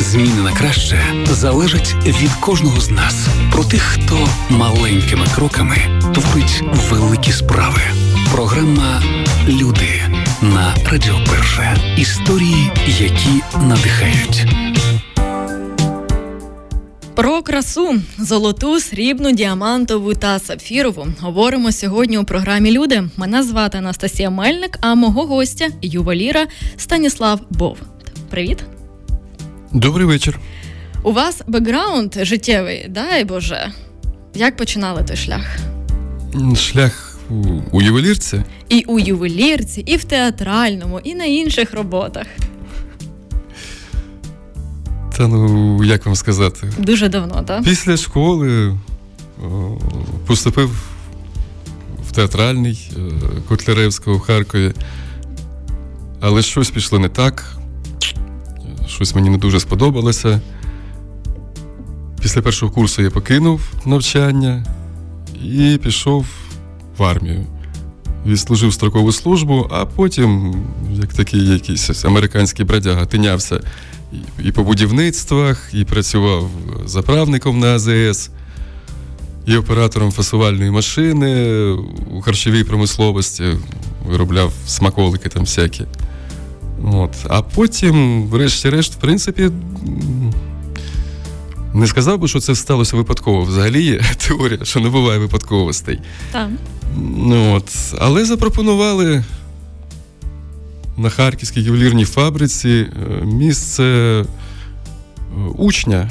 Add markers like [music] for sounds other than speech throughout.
Зміни на краще залежать від кожного з нас. Про тих, хто маленькими кроками творить великі справи. Програма Люди на Радіо Перше. Історії, які надихають. Про красу золоту, срібну, діамантову та сапфірову говоримо сьогодні у програмі Люди. Мене звати Анастасія Мельник, а мого гостя ювеліра Станіслав Бов. Привіт. Добрий вечір. У вас бекграунд життєвий, дай Боже. Як починали той шлях? Шлях у ювелірці? І у ювелірці, і в театральному, і на інших роботах. Та ну, як вам сказати? Дуже давно, так? Після школи о, поступив в театральний е, Котляревського в Харкові, але щось пішло не так, щось мені не дуже сподобалося. Після першого курсу я покинув навчання і пішов в армію. Відслужив строкову службу, а потім, як такий якийсь американський бродяга, тинявся і по будівництвах, і працював заправником на АЗС, і оператором фасувальної машини у харчовій промисловості, виробляв смаколики там всякі. От. А потім, врешті-решт, в принципі, не сказав би, що це сталося випадково. Взагалі є [laughs] теорія, що не буває випадковостей. Так. Ну, от. Але запропонували на Харківській ювелірній фабриці е, місце е, учня.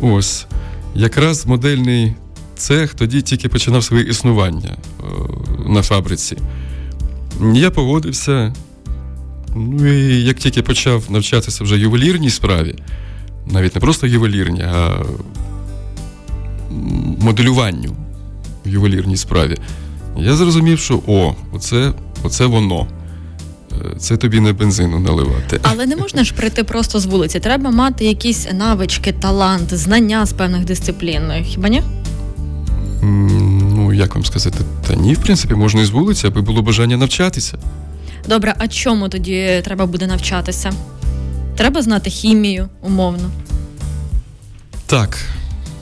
Ось. Якраз модельний цех тоді тільки починав своє існування е, на фабриці. Я погодився. Ну і як тільки почав навчатися вже ювелірній справі, навіть не просто ювелірній, а моделюванню в ювелірній справі, я зрозумів, що о, оце, оце воно. Це тобі не бензину наливати. Але не можна ж прийти просто з вулиці. Треба мати якісь навички, талант, знання з певних дисциплін. Хіба ні? Ну, як вам сказати, та ні, в принципі, можна і з вулиці, аби було бажання навчатися. Добре, а чому тоді треба буде навчатися? Треба знати хімію, умовно. Так,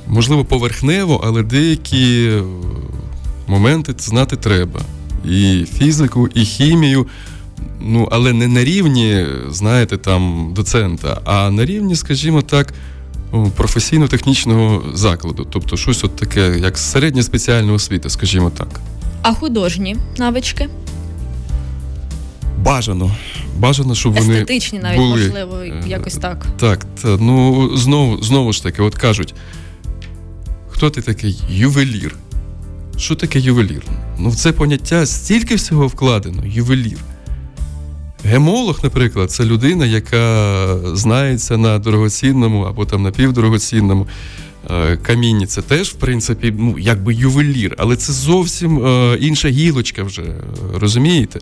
можливо, поверхнево, але деякі е, моменти знати треба. І фізику, і хімію. Ну, але не на рівні, знаєте, там доцента, а на рівні, скажімо так, професійно-технічного закладу. Тобто щось от таке, як середня спеціальна освіта, скажімо так. А художні навички? Бажано. Бажано, щоб вони. Естетичні навіть, були. можливо, е, якось так. Так, та, ну знову знову ж таки, от кажуть, хто ти такий ювелір? Що таке ювелір? Ну, в це поняття стільки всього вкладено, ювелір. Гемолог, наприклад, це людина, яка знається на дорогоцінному або там на півдорогоцінному е, камінні. Це теж, в принципі, ну, якби ювелір, але це зовсім е, інша гілочка вже, розумієте?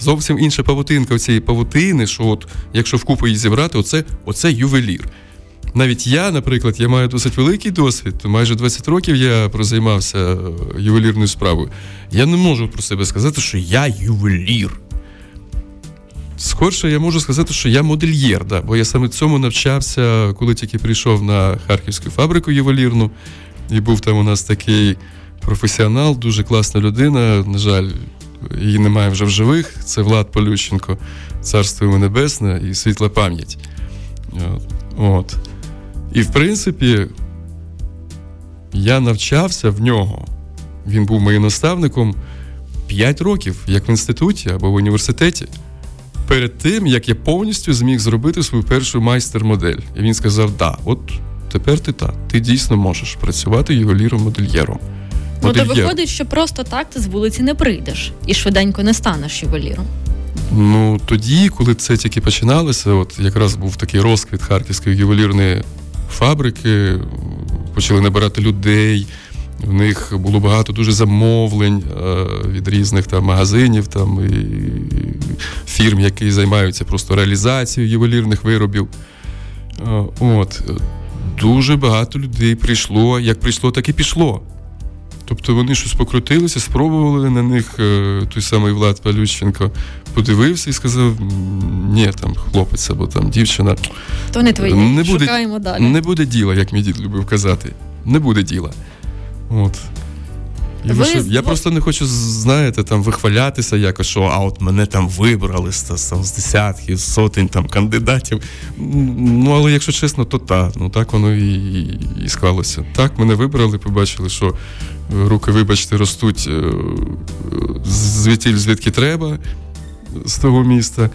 Зовсім інша павутинка у цієї павутини, що от, якщо вкупу її зібрати, оце, оце ювелір. Навіть я, наприклад, я маю досить великий досвід, майже 20 років я прозаймався е, ювелірною справою. Я не можу про себе сказати, що я ювелір. Скорше я можу сказати, що я модельєр, да, бо я саме цьому навчався, коли тільки прийшов на харківську фабрику ювелірну. І був там у нас такий професіонал, дуже класна людина. На жаль, її немає вже в живих. Це Влад Полющенко, царство йому небесне і світла пам'ять. От. І в принципі, я навчався в нього. Він був моїм наставником 5 років, як в інституті або в університеті перед тим, як я повністю зміг зробити свою першу майстер-модель. І він сказав: Да, от тепер ти та, ти дійсно можеш працювати ювеліром-модельєром. Ну, то виходить, що просто так ти з вулиці не прийдеш і швиденько не станеш ювеліром. Ну тоді, коли це тільки починалося, от якраз був такий розквіт харківської ювелірної фабрики, почали набирати людей. В них було багато дуже замовлень е, від різних там магазинів там і фірм, які займаються просто реалізацією ювелірних виробів. Е, от. Дуже багато людей прийшло. Як прийшло, так і пішло. Тобто вони щось покрутилися, спробували на них е, той самий Влад Палюченко, подивився і сказав: ні, там хлопець або там дівчина. То не твоє. Не буде, Шукаємо далі. Не буде діла, як мій дід любив казати. Не буде діла. От. І ви... я просто не хочу, знаєте, там вихвалятися якось, що а от мене там вибрали з, там, з десятків, сотень там кандидатів. Ну, але якщо чесно, то так. Ну так воно і, і, і склалося. Так, мене вибрали, побачили, що руки, вибачте, ростуть е, звідтіль, звідки треба з того міста.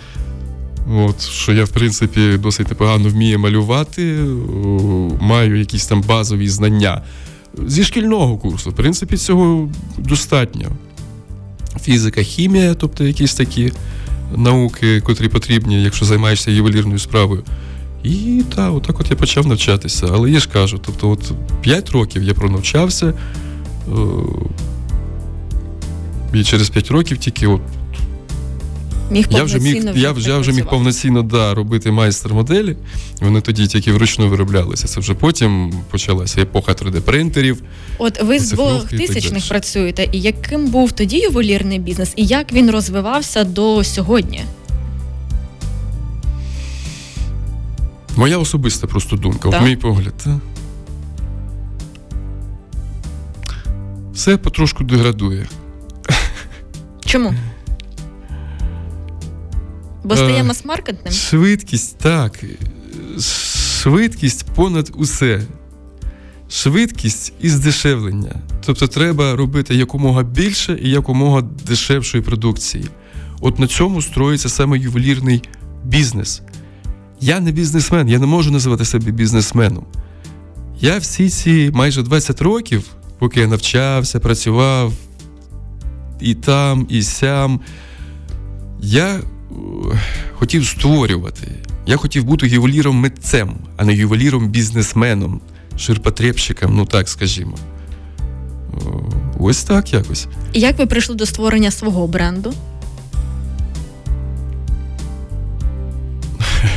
От, Що я, в принципі, досить непогано вмію малювати, маю якісь там базові знання зі шкільного курсу. В принципі, цього достатньо. Фізика, хімія, тобто якісь такі науки, котрі потрібні, якщо займаєшся ювелірною справою. І так, отак от я почав навчатися. Але я ж кажу, тобто, от 5 років я пронавчався, е, і через 5 років тільки от міг я вже міг, вже я, вже, я вже міг повноцінно да, робити майстер-моделі. Вони тоді тільки вручну вироблялися. Це вже потім почалася епоха 3D-принтерів. От ви з двох тисячних працюєте. І яким був тоді ювелірний бізнес, і як він розвивався до сьогодні? Моя особиста просто думка, от мій погляд. Та? Все потрошку деградує. Чому? Бо стає мас-маркетним? Швидкість, так. Швидкість понад усе. Швидкість і здешевлення. Тобто треба робити якомога більше і якомога дешевшої продукції. От на цьому строїться саме ювелірний бізнес. Я не бізнесмен, я не можу називати себе бізнесменом. Я всі ці майже 20 років, поки я навчався, працював і там, і сям, я хотів створювати. Я хотів бути ювеліром митцем, а не ювеліром-бізнесменом, ширпотребщиком, ну так скажімо. Ось так якось. І як ви прийшли до створення свого бренду?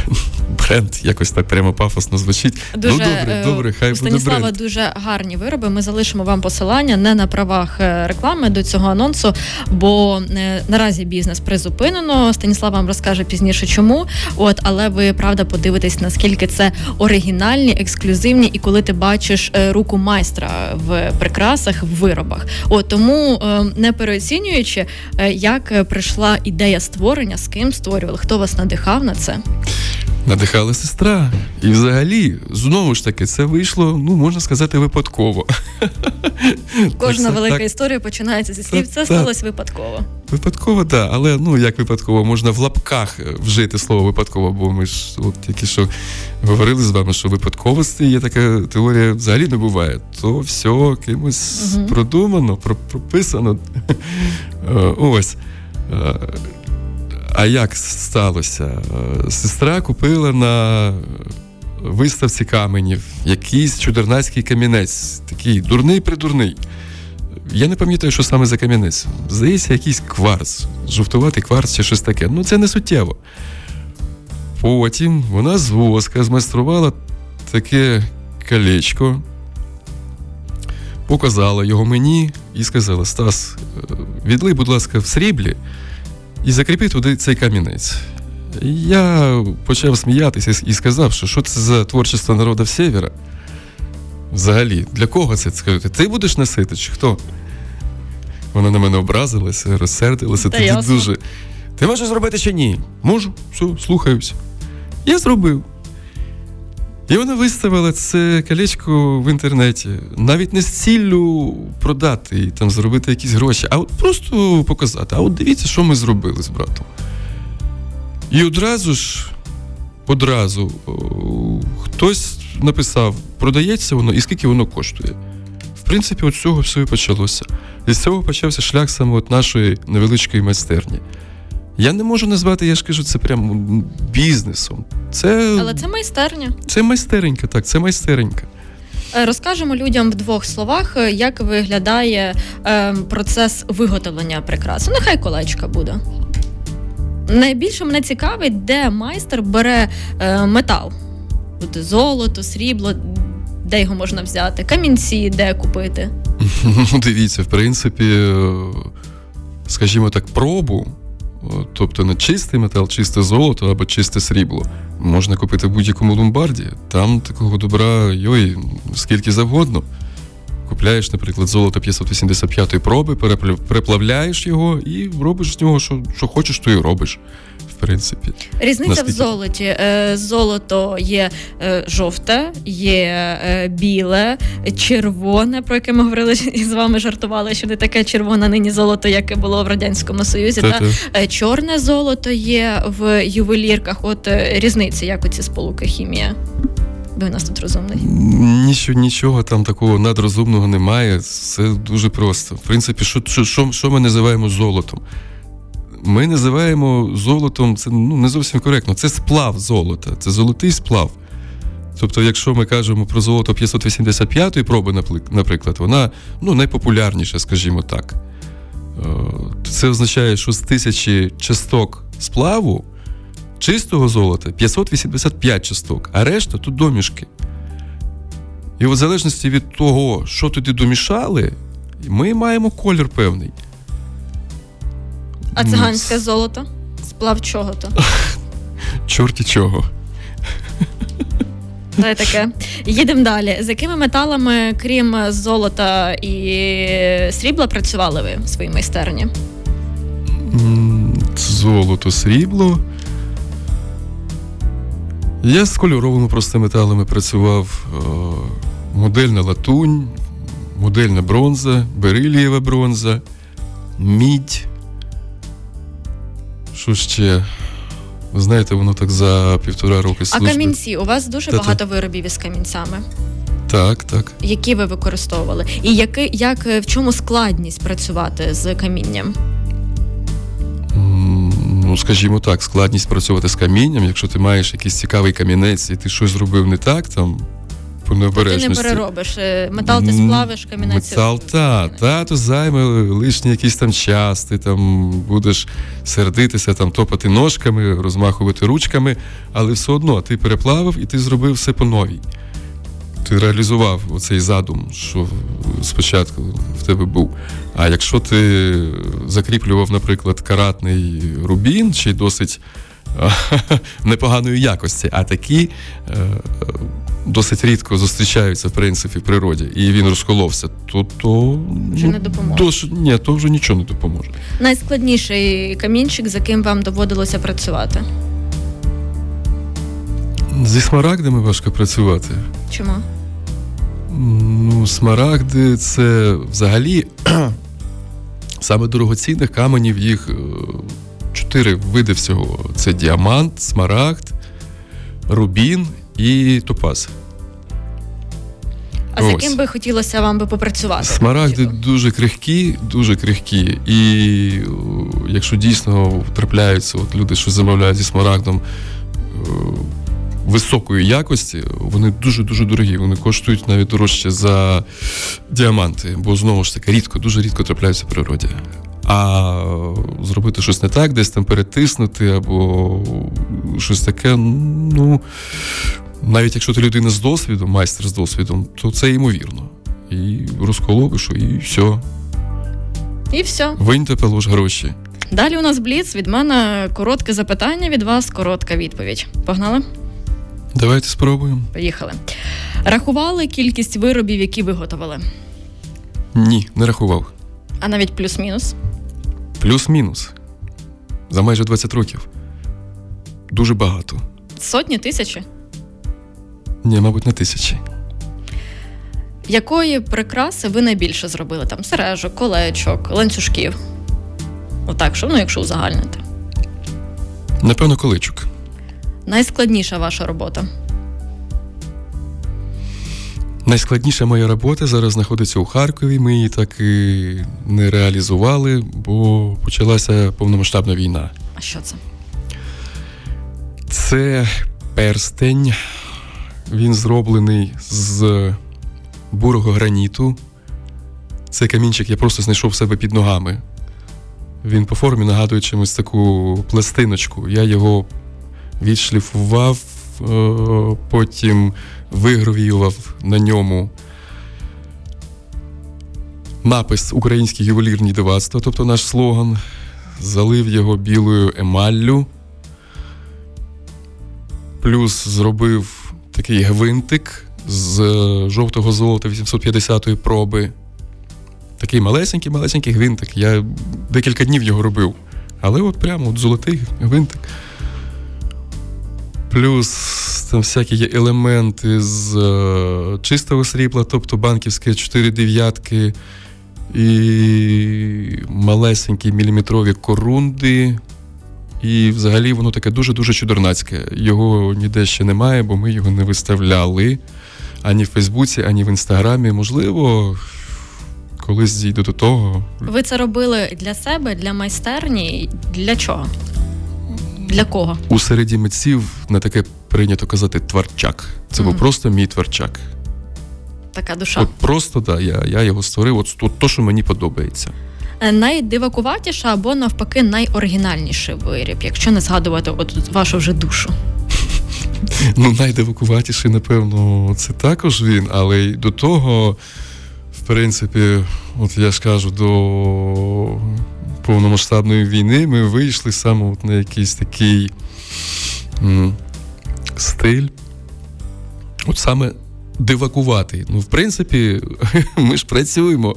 [laughs] бренд, якось так прямо пафосно звучить. Ну, дуже, ну добре, е, добре, хай буде бренд. дуже гарні вироби. Ми залишимо вам посилання не на правах е, реклами до цього анонсу, бо е, наразі бізнес призупинено. Станіслав вам розкаже пізніше, чому. От, але ви правда подивитесь, наскільки це оригінальні, ексклюзивні, і коли ти бачиш руку майстра в прикрасах, в виробах. От тому не переоцінюючи, як прийшла ідея створення, з ким створювали, хто вас надихав на це надихала сестра. І взагалі, знову ж таки, це вийшло, ну, можна сказати, випадково. [laughs] Кожна так, велика так, історія починається зі слів. Це сталося випадково. Випадково, так. Але ну як випадково, можна в лапках вжити слово випадково, бо ми ж от тільки що говорили з вами, що випадковості є така теорія взагалі не буває. То все кимось угу. продумано, прописано. [laughs] Ось. А як сталося? Сестра купила на виставці каменів якийсь чудернацький камінець, такий дурний придурний. Я не пам'ятаю, що саме за камінець. Здається, якийсь кварц, жовтуватий кварц чи щось таке. Ну, це не суттєво. Потім вона з воска змайструвала таке колечко, показала його мені і сказала: Стас, е, відлий, будь ласка, в сріблі і закріпив туди цей камінець. Я почав сміятися і сказав, що що це за творчество народів Сєвєра. Взагалі, для кого це скажете? Ти будеш носити, чи хто? Вона на мене образилася, розсердилася. Тоді дуже. Ти можеш зробити чи ні? Можу, все, слухаюся. Я зробив. І вона виставила це колечко в інтернеті. Навіть не з ціллю продати і там зробити якісь гроші, а от просто показати. А от дивіться, що ми зробили з братом. І одразу ж, одразу хтось написав, продається воно і скільки воно коштує. В принципі, от цього все і почалося. І з цього почався шлях саме от нашої невеличкої майстерні. Я не можу назвати, я ж кажу, це прямо бізнесом. Це... Але це майстерня. Це майстеренька, так, це майстеренька. Е, розкажемо людям в двох словах, е, як виглядає е, процес виготовлення прикрас. Нехай колечка буде. Найбільше мене цікавить, де майстер бере е, метал. От Золото, срібло, де його можна взяти, камінці, де купити. [laughs] Ну, Дивіться, в принципі, скажімо так, пробу тобто не чистий метал, чисте золото або чисте срібло, можна купити в будь-якому ломбарді. Там такого добра йой, скільки завгодно. Купляєш, наприклад, золото 585-ї проби, переплавляєш його і робиш з нього, що що хочеш, то і робиш принципі. Різниця Наскільки... в золоті. Е, золото є е, жовте, є е, біле, червоне, про яке ми говорили [laughs] з вами жартували, що не таке червоне нині золото, яке було в Радянському Союзі. Та чорне золото є в ювелірках. От різниця, як оці сполуки хімія. Ви у нас тут розумний. Нічого, нічого там такого надрозумного немає. Все дуже просто. В принципі, що що, що ми називаємо золотом? Ми називаємо золотом, це ну, не зовсім коректно. Це сплав золота, це золотий сплав. Тобто, якщо ми кажемо про золото 585-ї проби, наприклад, вона ну, найпопулярніша, скажімо так. Е, це означає, що з тисячі часток сплаву чистого золота 585 часток, а решта тут домішки. І в залежності від того, що туди домішали, ми маємо колір певний. А циганське золото? Сплав [laughs] чого то? Чорті чого. Та таке. Їдемо далі. З якими металами, крім золота і срібла, працювали ви в своїй майстерні? Золото, срібло. Я з кольоровими просто металами працював. Модельна латунь, модельна бронза, берилієва бронза, мідь. Що ще? Ви знаєте, воно так за півтора роки служби. А камінці? У вас дуже Та-та. багато виробів із камінцями. Так, так. Які ви використовували? І які, як в чому складність працювати з камінням? Ну, скажімо так, складність працювати з камінням, якщо ти маєш якийсь цікавий камінець, і ти щось зробив не так, там по необережності. Ти не переробиш. Е, метал ти сплавиш, камінець. Метал, та, та, то займе лишній якийсь там час, ти там будеш сердитися, там топати ножками, розмахувати ручками, але все одно ти переплавив і ти зробив все по новій. Ти реалізував оцей задум, що спочатку в тебе був. А якщо ти закріплював, наприклад, каратний рубін чи досить [laughs] непоганої якості, а такі е, досить рідко зустрічаються в принципі в природі, і він розколовся, то то вже не допоможе. То, ні, то вже нічого не допоможе. Найскладніший камінчик, за ким вам доводилося працювати? Зі смарагдами важко працювати. Чому? Ну, смарагди це взагалі [clears throat] саме дорогоцінних каменів їх е, чотири види всього: це діамант, смарагд, рубін і топаз. А Ось. з яким би хотілося вам би попрацювати? Смарагди дуже крихкі, дуже крихкі. І якщо дійсно трапляються от люди, що замовляють зі смарагдом високої якості, вони дуже-дуже дорогі. Вони коштують навіть дорожче за діаманти, бо знову ж таки рідко, дуже рідко трапляються в природі. А зробити щось не так, десь там перетиснути, або щось таке, ну навіть якщо ти людина з досвідом, майстер з досвідом, то це ймовірно. І розколовиш, і все. І все. Виньте пелош гроші. Далі у нас бліц. Від мене коротке запитання, від вас коротка відповідь. Погнали? Давайте спробуємо. Поїхали. Рахували кількість виробів, які виготовили? Ні, не рахував. А навіть плюс-мінус? Плюс-мінус. За майже 20 років. Дуже багато. Сотні тисячі? Ні, мабуть, не тисячі. Якої прикраси ви найбільше зробили? Там сережок, колечок, ланцюжків? Отак, що ну, якщо узагальнити? Напевно, колечок. Найскладніша ваша робота? Найскладніша моя робота зараз знаходиться у Харкові. Ми її так і не реалізували, бо почалася повномасштабна війна. А що це? Це перстень. Він зроблений з бурого граніту. Цей камінчик я просто знайшов себе під ногами. Він по формі нагадує чимось таку пластиночку. Я його відшліфував, е, потім вигравіював на ньому напис Українські ювелірні дивацтва, тобто наш слоган. залив його білою емаллю, плюс зробив такий гвинтик з жовтого золота 850-ї проби. Такий малесенький, малесенький гвинтик. Я декілька днів його робив. Але от прямо от золотий гвинтик. Плюс там всякі є елементи з е, чистого срібла, тобто банківське 4 дев'ятки і малесенькі міліметрові корунди. І взагалі воно таке дуже-дуже чудернацьке. Його ніде ще немає, бо ми його не виставляли ані в Фейсбуці, ані в Інстаграмі. Можливо, колись зійду до того. Ви це робили для себе, для майстерні? Для чого? Для кого? У середі митців на таке прийнято казати тварчак. Це mm був просто мій тварчак. Така душа. От Просто так, да, я я його створив, от, от то, що мені подобається. Е, найдивакуватіша або навпаки найоригінальніший виріб, якщо не згадувати от вашу вже душу. Ну, найдивакуватіший, напевно, це також він, але й до того, в принципі, от я ж кажу, до повномасштабної війни ми вийшли саме от на якийсь такий м, стиль. От саме дивакувати. Ну, в принципі, [laughs] ми ж працюємо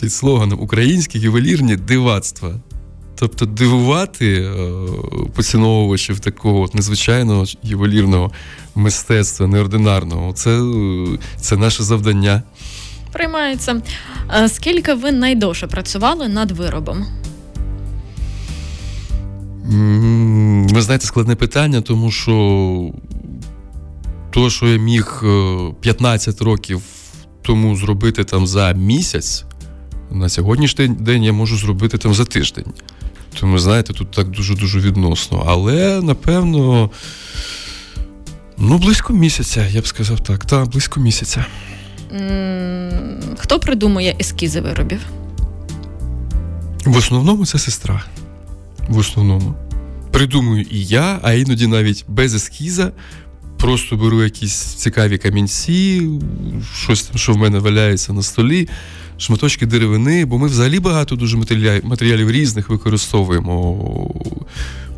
під слоганом Українські ювелірні дивацтва. Тобто дивувати е, поціновувачів такого от незвичайного ювелірного мистецтва, неординарного, це, це наше завдання. Приймається. Скільки ви найдовше працювали над виробом? Ви знаєте, складне питання, тому що то, що я міг 15 е, років тому зробити там за місяць, на сьогоднішній день я можу зробити там за тиждень. Тому, знаєте, тут так дуже-дуже відносно. Але, напевно, ну, близько місяця, я б сказав так. Так, близько місяця. Хто придумує ескізи виробів? В основному це сестра. В основному. Придумую і я, а іноді навіть без ескіза. Просто беру якісь цікаві камінці, щось, що в мене валяється на столі, шматочки деревини, бо ми взагалі багато дуже матеріалів різних використовуємо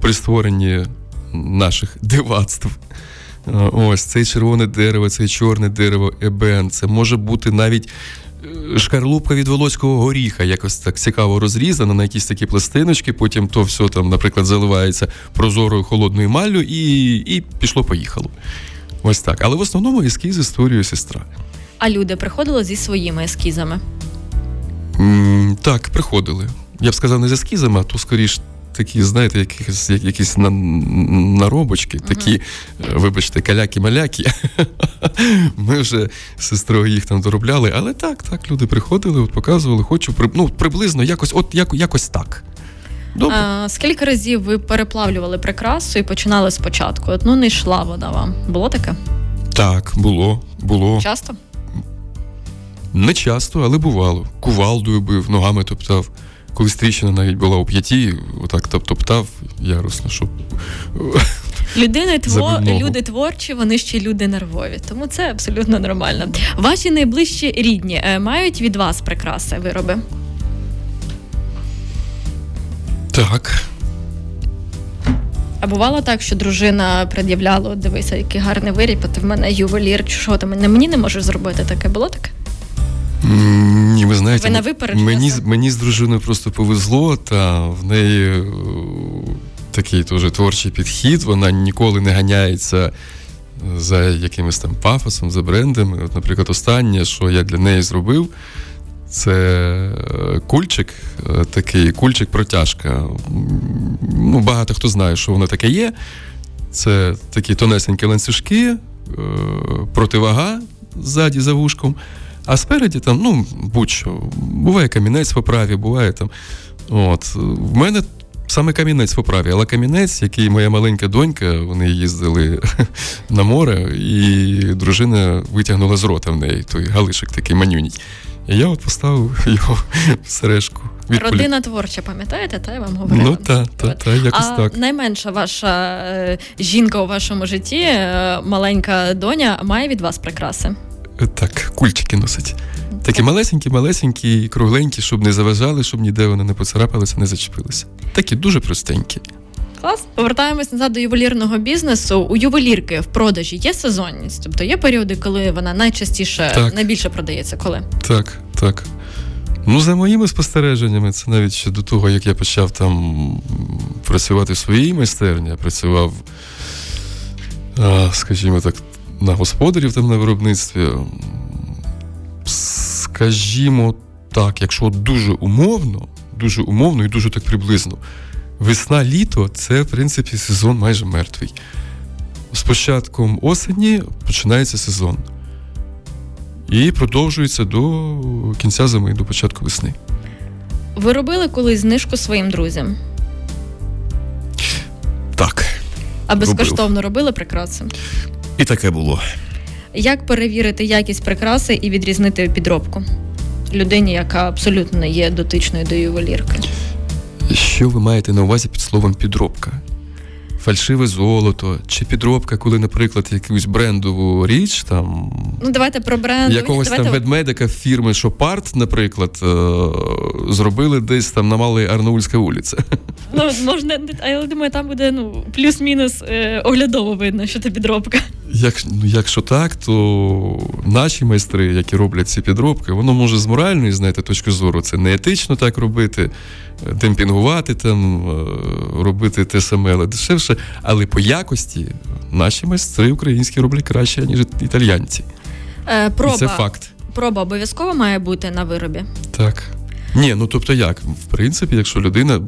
при створенні наших дивацтв. Ось цей червоне дерево, цей чорне дерево, ебен. Це може бути навіть е, шкарлупка від волоського горіха, якось так цікаво розрізана на якісь такі пластиночки. Потім то все там, наприклад, заливається прозорою холодною маллю, і і пішло-поїхало. Ось так. Але в основному ескізи створює сестра. А люди приходили зі своїми ескізами? М, Так, приходили. Я б сказав, не з ескізами, а то скоріш такі, знаєте, якісь якісь наробочки, uh-huh. такі, вибачте, каляки-маляки. [laughs] Ми вже з сестрою їх там доробляли, але так, так, люди приходили, от показували, хочу ну, приблизно якось, от як, якось так. Добре. А, Скільки разів ви переплавлювали прикрасу і починали спочатку? Ну не йшла вода вам. Було таке? Так, було. було. Часто? Не часто, але бувало. Кувалдою бив, ногами топтав. Колись тріщина навіть була у п'яті, отак топтав ярусно, щоб. Людини твор... люди творчі, вони ще люди нервові, тому це абсолютно нормально. Ваші найближчі рідні е, мають від вас прикраси вироби? Так. А бувало так, що дружина пред'являла, дивися, який гарний виріб, а ти в мене ювелір, чи що ти мені не можеш зробити таке? Було таке? Ні, ви знаєте, ви на мені мені з дружиною просто повезло, та в неї е, такий теж творчий підхід. Вона ніколи не ганяється за якимось там пафосом, за брендами. От, Наприклад, останнє, що я для неї зробив, це е, кульчик, е, такий кульчик-протяжка. Ну, Багато хто знає, що воно таке є. Це такі тонесенькі ланцюжки, противага ззаді за вушком. А спереді там, ну, будь-що, буває камінець по праві, буває там. От. В мене саме камінець по праві, але камінець, який моя маленька донька, вони їздили [laughs] на море, і дружина витягнула з рота в неї той галишик такий манюній. І я от поставив [laughs] його в сережку. Родина творча, пам'ятаєте, та я вам говорила? Ну так, та, та, якось а так. Найменша ваша е, жінка у вашому житті, е, маленька доня, має від вас прикраси? Так, кульчики носить. Такі малесенькі, малесенькі, кругленькі, щоб не заважали, щоб ніде вони не поцарапалися, не зачепилися. Такі дуже простенькі. Клас. Повертаємось назад до ювелірного бізнесу. У ювелірки в продажі є сезонність, тобто є періоди, коли вона найчастіше Так. найбільше продається. Коли Так, так. Ну, за моїми спостереженнями, це навіть ще до того, як я почав там працювати в своїй майстерні, я працював, скажімо так, на господарів там на виробництві. Скажімо так, якщо дуже умовно, дуже умовно і дуже так приблизно, весна-літо це, в принципі, сезон майже мертвий. З початком осені починається сезон. І продовжується до кінця зими, до початку весни. ви робили колись знижку своїм друзям? Так, А безкоштовно робили прикраси? І таке було. Як перевірити якість прикраси і відрізнити підробку людині, яка абсолютно не є дотичною до ювелірки? Що ви маєте на увазі під словом підробка? Фальшиве золото чи підробка, коли, наприклад, якусь брендову річ там Ну давайте про бренд. якогось давайте... там ведмедика фірми Шопарт, наприклад, е- зробили десь там на Малій Арнаульська вулиця. Ну можна, а я думаю, там буде ну плюс-мінус е, оглядово видно, що це підробка. Як, ну, якщо так, то наші майстри, які роблять ці підробки, воно може з моральної, знаєте, точки зору, це не етично так робити, е, демпінгувати там, е, робити те саме, але дешевше. Але по якості наші майстри українські роблять краще, ніж італійці. Е, проба, І це факт. проба обов'язково має бути на виробі. Так. Ні, ну тобто як? В принципі, якщо людина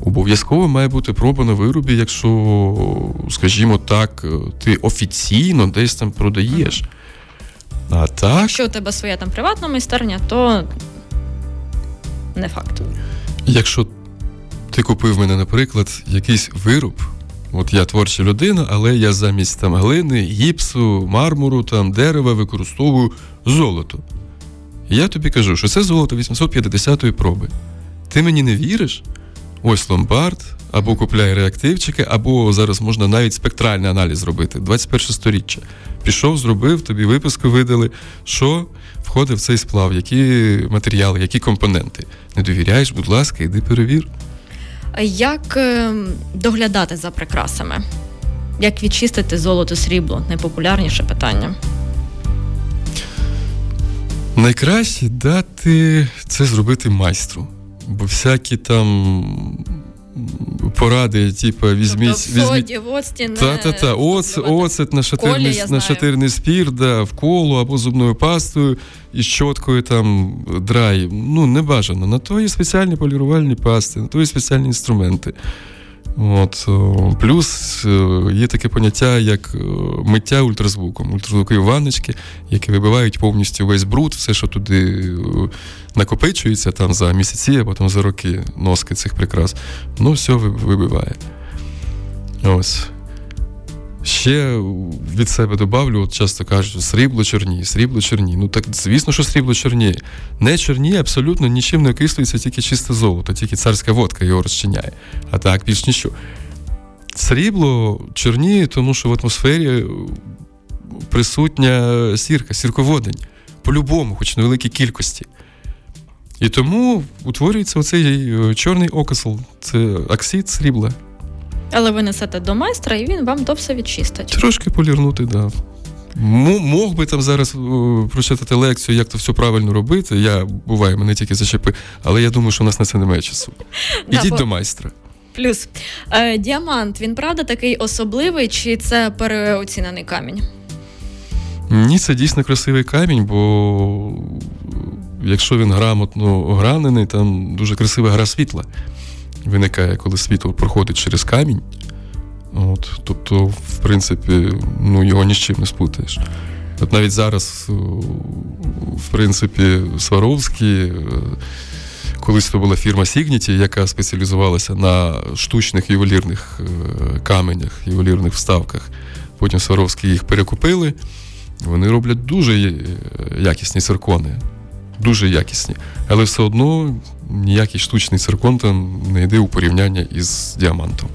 обов'язково має бути проба на виробі, якщо, скажімо так, ти офіційно десь там продаєш. А так. Якщо у тебе своя там приватна майстерня, то не факт. Якщо ти купив мене, наприклад, якийсь вироб, от я творча людина, але я замість там глини, гіпсу, мармуру, там дерева використовую золото. Я тобі кажу, що це золото 850-ї проби. Ти мені не віриш? Ось ломбард, або купляй реактивчики, або зараз можна навіть спектральний аналіз зробити. 21 сторіччя. Пішов, зробив, тобі виписку видали, що входить в цей сплав, які матеріали, які компоненти. Не довіряєш, будь ласка, іди перевір. Як е, доглядати за прикрасами? Як відчистити золото срібло? Найпопулярніше питання. Найкраще дати це зробити майстру. Бо всякі там поради, типу, візьміть. тобто, в візьміть соді, в оцті не Та, та, та. Оц, оцет на шатирний, на шатирний спір, да, в коло або зубною пастою і щоткою там драй. Ну, не бажано. На то є спеціальні полірувальні пасти, на то є спеціальні інструменти. От, плюс е, є таке поняття, як е, миття ультразвуком, ультразвукові ванночки, які вибивають повністю весь бруд, все, що туди е, накопичується там за місяці, а потім за роки носки цих прикрас, ну все вибиває. Ось. Ще від себе добавлю, от часто кажуть, срібло чорніє, срібло чорніє. Ну так звісно, що срібло чорніє. Не чорніє абсолютно нічим не окислюється, тільки чисте золото, тільки царська водка його розчиняє. А так більш нічого. Срібло чорніє, тому що в атмосфері е, присутня сірка, сірководень. По-любому, хоч на великій кількості. І тому утворюється оцей е, чорний окисл, це оксид срібла. Але ви несете до майстра, і він вам то все відчистить. Трошки полірнути, да. Мог би там зараз прочитати лекцію, як то все правильно робити. Я буває, мене тільки зачепи, але я думаю, що у нас на це немає часу. [laughs] Ідіть до майстра. Плюс е, діамант, він правда такий особливий, чи це переоцінений камінь? Ні, це дійсно красивий камінь, бо якщо він грамотно гранений, там дуже красива гра світла виникає, коли світло проходить через камінь. От, тобто, в принципі, ну, його ні з чим не сплутаєш. От навіть зараз, в принципі, Сваровський, е, колись то була фірма Signet, яка спеціалізувалася на штучних ювелірних е, каменях, ювелірних вставках. Потім Сваровські їх перекупили. Вони роблять дуже е, якісні циркони. Дуже якісні. Але все одно ніякий штучний циркон там не йде у порівняння із діамантом.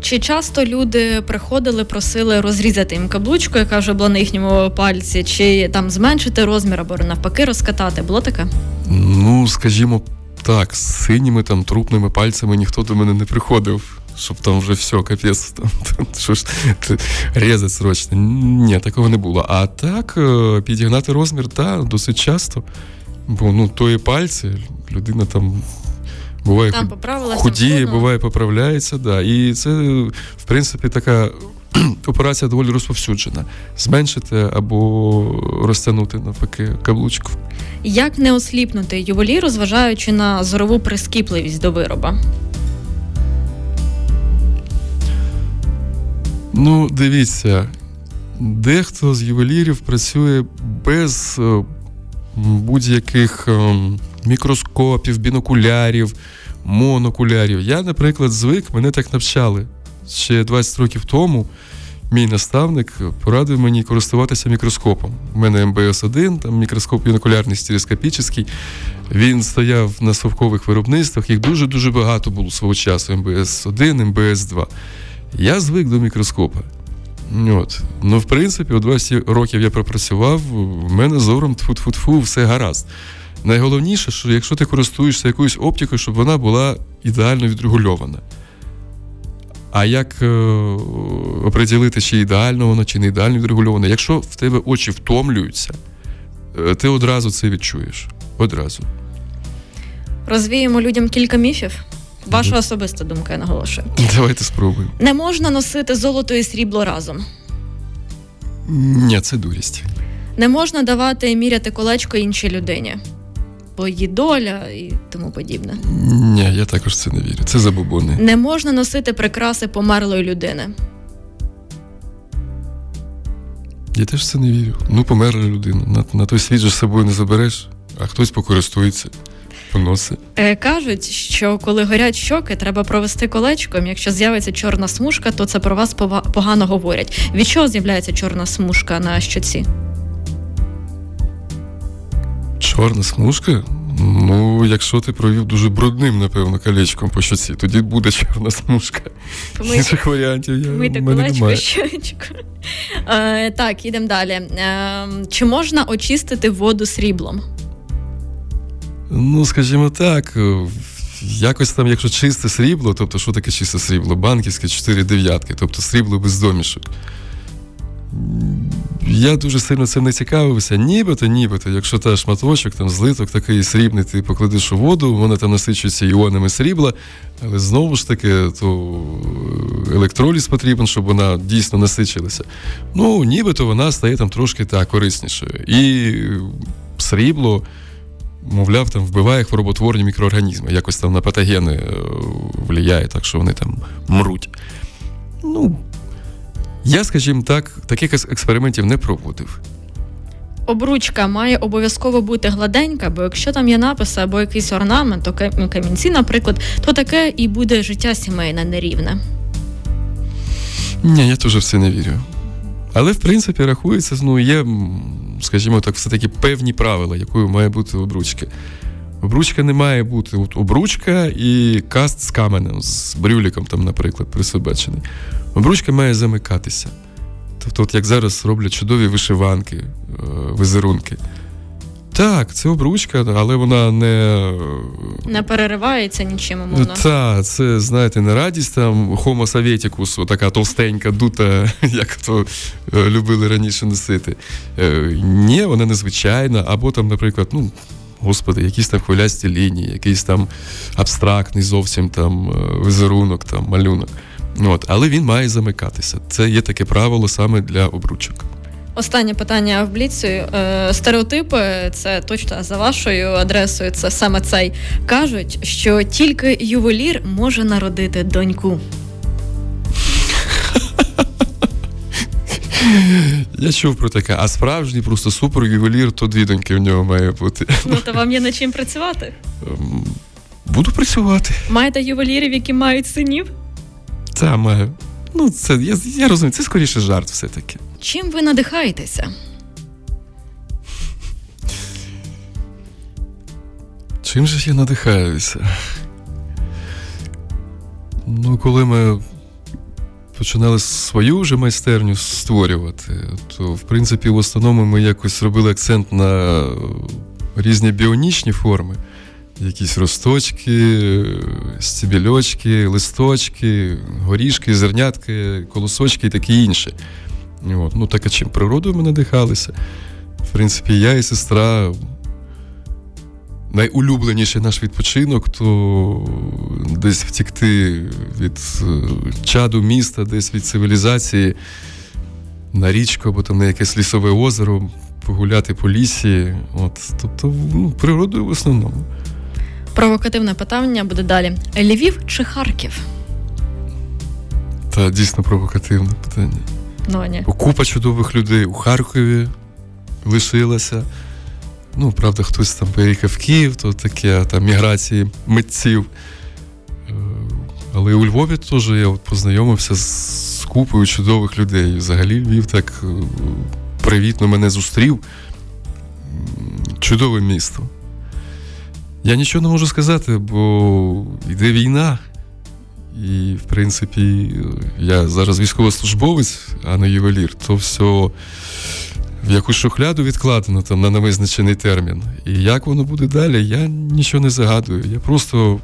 Чи часто люди приходили, просили розрізати їм каблучку, яка вже була на їхньому пальці, чи там зменшити розмір або навпаки розкатати? Було таке? Ну, скажімо так, з синіми там трупними пальцями ніхто до мене не приходив. Щоб там вже все, капець, там, там що ж різати срочно. Ні, такого не було. А так, е, підігнати розмір, так, досить часто. Бо ну, тої пальці, людина там буває там худіє, буває поправляється. Да. І це, в принципі, така [clears throat] операція доволі розповсюджена. Зменшити або розтягнути навпаки каблучку. Як не осліпнути ювеліру, зважаючи на зорову прискіпливість до вироба? Ну, дивіться, дехто з ювелірів працює без е, будь-яких ем, мікроскопів, бінокулярів, монокулярів. Я, наприклад, звик, мене так навчали. Ще 20 років тому мій наставник порадив мені користуватися мікроскопом. У мене МБС-1, там мікроскоп бінокулярний стереоскопічний. Він стояв на совкових виробництвах, їх дуже-дуже багато було свого часу. МБС-1, МБС-2. Я звик до мікроскопа. От. Ну, в принципі, у 20 років я пропрацював, в мене зором тфу-тфу-тфу, все гаразд. Найголовніше, що якщо ти користуєшся якоюсь оптикою, щоб вона була ідеально відрегульована. А як е, оприділити, чи ідеально воно, чи не ідеально відрегульоване? Якщо в тебе очі втомлюються, е, ти одразу це відчуєш. Одразу. Розвіємо людям кілька міфів. Ваша особиста думка, я наголошую. Давайте спробуємо. Не можна носити золото і срібло разом. Ні, це дурість. Не можна давати і міряти колечко іншій людині, її доля і тому подібне. Ні, я також це не вірю. Це забобони. Не можна носити прикраси померлої людини. Я теж це не вірю. Ну, померла людина. На, на той світ же з собою не забереш, а хтось покористується поносить. Е, кажуть, що коли горять щоки, треба провести колечком. Якщо з'явиться чорна смужка, то це про вас погано говорять. Від чого з'являється чорна смужка на щоці? Чорна смужка? Ну, якщо ти провів дуже брудним, напевно, колечком по щоці, тоді буде чорна смужка. Інших варіантів я Помийте колечко, щочку. Е, Так, ідемо далі. Е, Чи можна очистити воду сріблом? Ну, скажімо так, е, якось там, якщо чисте срібло, тобто що таке чисте срібло? Банківське 4 дев'ятки, тобто срібло без домішок. Я дуже сильно цим не цікавився. Нібито, нібито, якщо та шматочок, там злиток такий срібний, ти покладеш у воду, вона там насичується іонами срібла, але знову ж таки, то електроліз потрібен, щоб вона дійсно насичилася. Ну, нібито вона стає там трошки так кориснішою. І срібло мовляв, там вбиває хвороботворні мікроорганізми, якось там на патогени е, впливає, так що вони там мруть. Ну, я, скажімо так, таких експериментів не проводив. Обручка має обов'язково бути гладенька, бо якщо там є написи або якийсь орнамент, то камінці, наприклад, то таке і буде життя сімейне нерівне. Ні, я теж в це не вірю. Але в принципі рахується, ну, є, скажімо так, все-таки певні правила, якою має бути обручка. Обручка не має бути от обручка і каст з каменем, з брюліком, там, наприклад, присобачений. Обручка має замикатися. Тобто, от як зараз роблять чудові вишиванки, е, візерунки. Так, це обручка, але вона не Не переривається нічим, умовно. Так, це, знаєте, не радість там Homo Sovieticus, така товстенька, дута, [laughs] як то е, любили раніше носити. Е, ні, вона незвичайна, або там, наприклад, ну. Господи, якісь там хвилясті лінії, якийсь там абстрактний зовсім там е, візерунок, там малюнок. От, Але він має замикатися. Це є таке правило саме для обручок. Останнє питання в Бліцю. Е, стереотипи, це точно за вашою адресою. Це саме цей кажуть, що тільки ювелір може народити доньку. Я чув про таке, а справжній просто супер ювелір, то дві доньки в нього має бути. Ну то вам є над чим працювати? Ем, буду працювати. Маєте ювелірів, які мають синів? Та, маю. Ну, це я я розумію, це скоріше жарт все-таки. Чим ви надихаєтеся? Чим же ж я надихаюся? Ну, коли ми починали свою вже майстерню створювати, то в принципі в основному ми якось робили акцент на різні біонічні форми. Якісь росточки, стібільочки, листочки, горішки, зернятки, колосочки і таке інше. От. Ну, так а чим природою ми надихалися. В принципі, я і сестра найулюбленіший наш відпочинок, то десь втікти від е, чаду міста, десь від цивілізації на річку або там на якесь лісове озеро, погуляти по лісі. От, Тобто ну, природою в основному. Провокативне питання буде далі: Львів чи Харків? Та дійсно провокативне питання. Ну, ні. Купа чудових людей у Харкові лишилася. Ну, правда, хтось там поїхав в Київ, то таке там міграції митців. Е, але у Львові теж я от познайомився з купою чудових людей. Взагалі Львів так е, привітно мене зустрів. Чудове місто. Я нічого не можу сказати, бо йде війна. І, в принципі, я зараз військовослужбовець, а не ювелір, то все в якусь шухляду відкладено там на невизначений термін. І як воно буде далі, я нічого не загадую. Я просто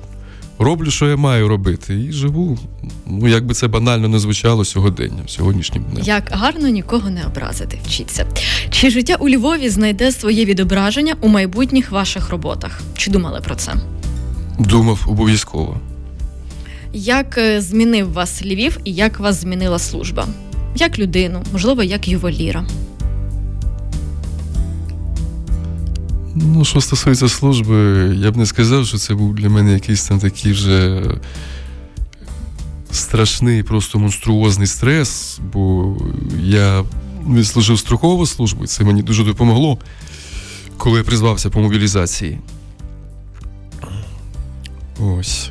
роблю, що я маю робити, і живу. Ну, як би це банально не звучало сьогодення, сьогоднішнім днем. Як гарно нікого не образити, вчіться. Чи життя у Львові знайде своє відображення у майбутніх ваших роботах? Чи думали про це? Думав обов'язково. Як е, змінив вас Львів і як вас змінила служба? Як людину, можливо, як ювеліра? Ну, що стосується служби, я б не сказав, що це був для мене якийсь там такий вже страшний, просто монструозний стрес, бо я відслужив строкову службу, і це мені дуже допомогло, коли я призвався по мобілізації. Ось.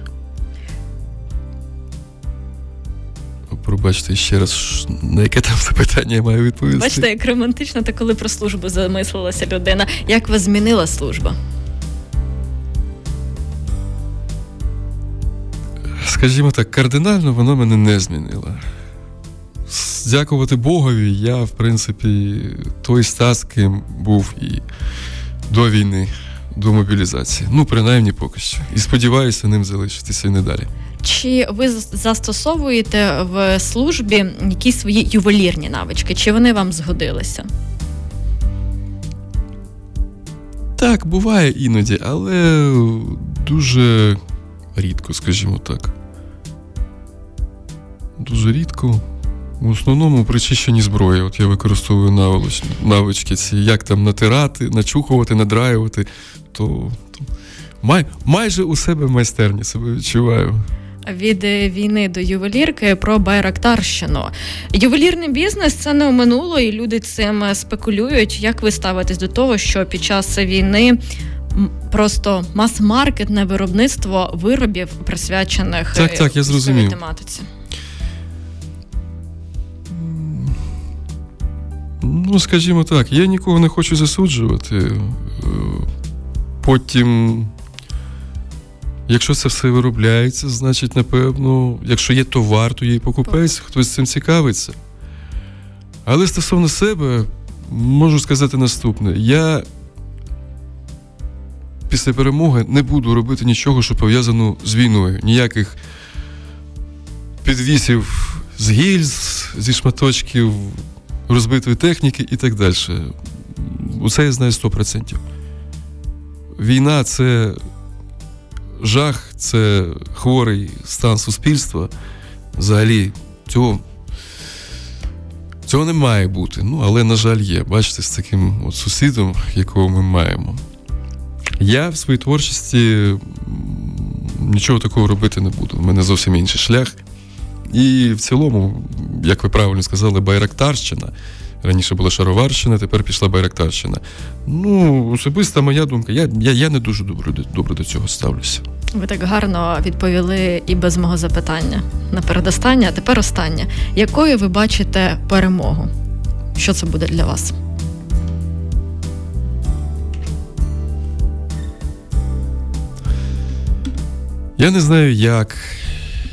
Пробачте ще раз, на яке там запитання я маю відповісти. Бачите, як романтично, та коли про службу замислилася людина. Як вас змінила служба? Скажімо так, кардинально воно мене не змінило. Дякувати Богові, я, в принципі, той стас, ким був і до війни, до мобілізації. Ну, принаймні поки що. І сподіваюся, ним залишитися і не далі. Чи ви застосовуєте в службі якісь свої ювелірні навички? Чи вони вам згодилися? Так, буває іноді, але дуже рідко, скажімо так. Дуже рідко. В основному причищені зброї. От я використовую навички ці, як там натирати, начухувати, надраювати, то, то май, майже у себе майстерні себе відчуваю від війни до ювелірки про Байрактарщину. Ювелірний бізнес це не минуло, і люди цим спекулюють. Як ви ставитесь до того, що під час війни просто мас-маркетне виробництво виробів присвячених так, так, я зрозумів. тематиці? Ну, скажімо так, я нікого не хочу засуджувати. Е, потім Якщо це все виробляється, значить, напевно, якщо є товар, то є і покупець, хтось цим цікавиться. Але стосовно себе, можу сказати наступне: я після перемоги не буду робити нічого, що пов'язано з війною. Ніяких підвісів з гільз, зі шматочків розбитої техніки і так далі. Усе я знаю 100%. Війна це жах, це хворий стан суспільства. Взагалі, цього цього не має бути. Ну, але, на жаль, є. Бачите, з таким от сусідом, якого ми маємо. Я в своїй творчості нічого такого робити не буду. У мене зовсім інший шлях. І в цілому, як ви правильно сказали, Байрактарщина. Раніше була Шароварщина, тепер пішла Байрактарщина. Ну, особиста моя думка, я я, я не дуже добре, добре до цього ставлюся. Ви так гарно відповіли і без мого запитання на передостаннє, а тепер останнє. Якою ви бачите перемогу? Що це буде для вас? Я не знаю як.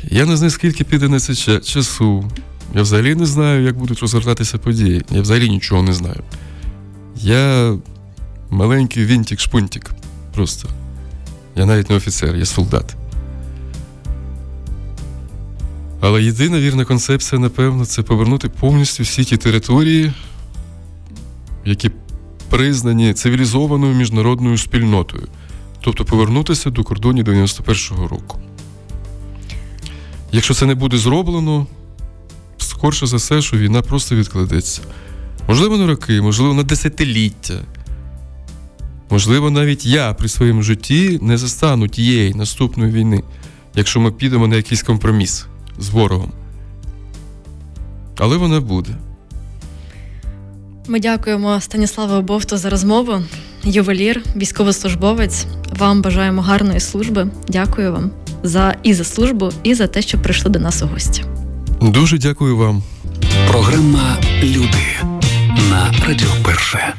Я не знаю, скільки піде на це часу. Я взагалі не знаю, як будуть розгортатися події. Я взагалі нічого не знаю. Я маленький вінтік-шпунтік. Просто. Я навіть не офіцер, я солдат. Але єдина вірна концепція, напевно, це повернути повністю всі ті території, які признані цивілізованою міжнародною спільнотою. Тобто повернутися до кордонів 91-го року. Якщо це не буде зроблено, скорше за все, що війна просто відкладеться. Можливо, на роки, можливо, на десятиліття. Можливо, навіть я при своєму житті не застану тієї наступної війни, якщо ми підемо на якийсь компроміс з ворогом. Але вона буде. Ми дякуємо Станіславу Бовту за розмову. Ювелір, військовослужбовець. Вам бажаємо гарної служби. Дякую вам за і за службу, і за те, що прийшли до нас у гості. Дуже дякую вам. Програма Люди на Радіо Перше.